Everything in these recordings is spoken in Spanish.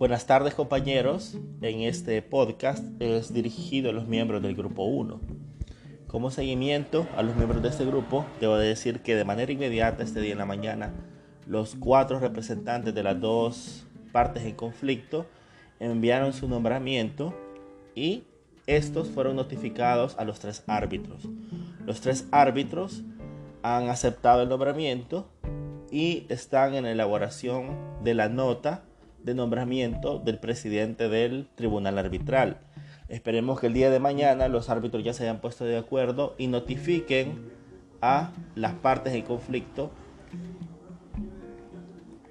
Buenas tardes compañeros, en este podcast es dirigido a los miembros del grupo 1. Como seguimiento a los miembros de este grupo, debo decir que de manera inmediata este día en la mañana, los cuatro representantes de las dos partes en conflicto enviaron su nombramiento y estos fueron notificados a los tres árbitros. Los tres árbitros han aceptado el nombramiento y están en elaboración de la nota de nombramiento del presidente del tribunal arbitral. Esperemos que el día de mañana los árbitros ya se hayan puesto de acuerdo y notifiquen a las partes en conflicto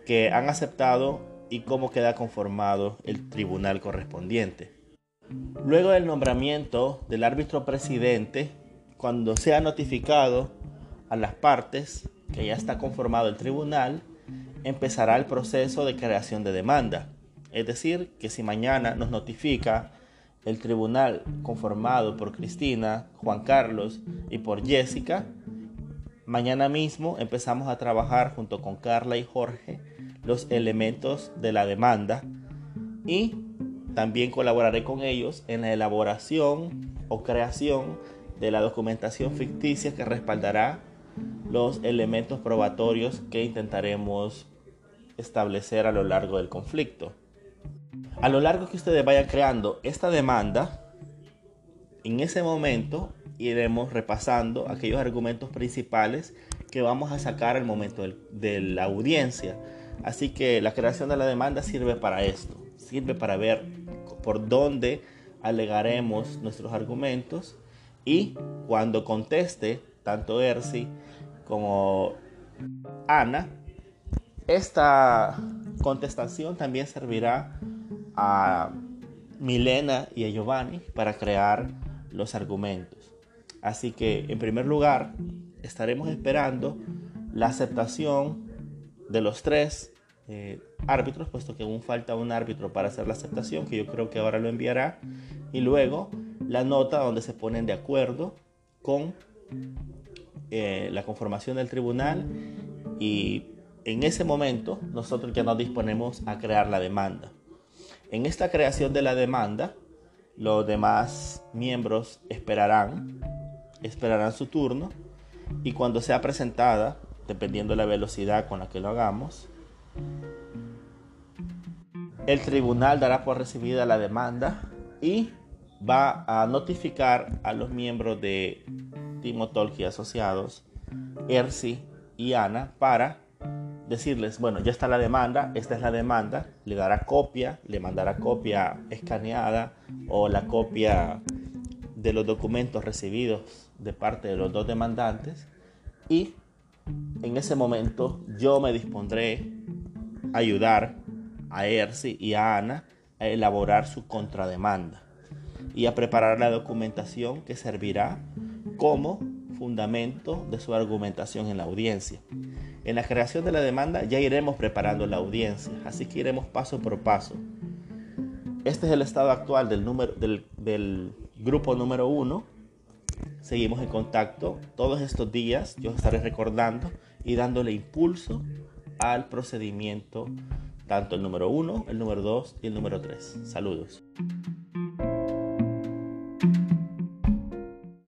que han aceptado y cómo queda conformado el tribunal correspondiente. Luego del nombramiento del árbitro presidente, cuando sea notificado a las partes que ya está conformado el tribunal, empezará el proceso de creación de demanda. Es decir, que si mañana nos notifica el tribunal conformado por Cristina, Juan Carlos y por Jessica, mañana mismo empezamos a trabajar junto con Carla y Jorge los elementos de la demanda y también colaboraré con ellos en la elaboración o creación de la documentación ficticia que respaldará los elementos probatorios que intentaremos establecer a lo largo del conflicto. A lo largo que ustedes vayan creando esta demanda, en ese momento iremos repasando aquellos argumentos principales que vamos a sacar al momento de la audiencia. Así que la creación de la demanda sirve para esto, sirve para ver por dónde alegaremos nuestros argumentos y cuando conteste tanto Ersi como Ana, esta contestación también servirá a Milena y a Giovanni para crear los argumentos. Así que, en primer lugar, estaremos esperando la aceptación de los tres eh, árbitros, puesto que aún falta un árbitro para hacer la aceptación, que yo creo que ahora lo enviará, y luego la nota donde se ponen de acuerdo con eh, la conformación del tribunal y en ese momento nosotros ya nos disponemos a crear la demanda. En esta creación de la demanda, los demás miembros esperarán, esperarán su turno y cuando sea presentada, dependiendo de la velocidad con la que lo hagamos, el tribunal dará por recibida la demanda y va a notificar a los miembros de Timo Asociados, Ersi y Ana para decirles, bueno, ya está la demanda, esta es la demanda, le dará copia, le mandará copia escaneada o la copia de los documentos recibidos de parte de los dos demandantes y en ese momento yo me dispondré a ayudar a Ersi y a Ana a elaborar su contrademanda y a preparar la documentación que servirá como fundamento de su argumentación en la audiencia. En la creación de la demanda ya iremos preparando la audiencia, así que iremos paso por paso. Este es el estado actual del, número, del, del grupo número uno. Seguimos en contacto todos estos días. Yo estaré recordando y dándole impulso al procedimiento, tanto el número uno, el número dos y el número tres. Saludos.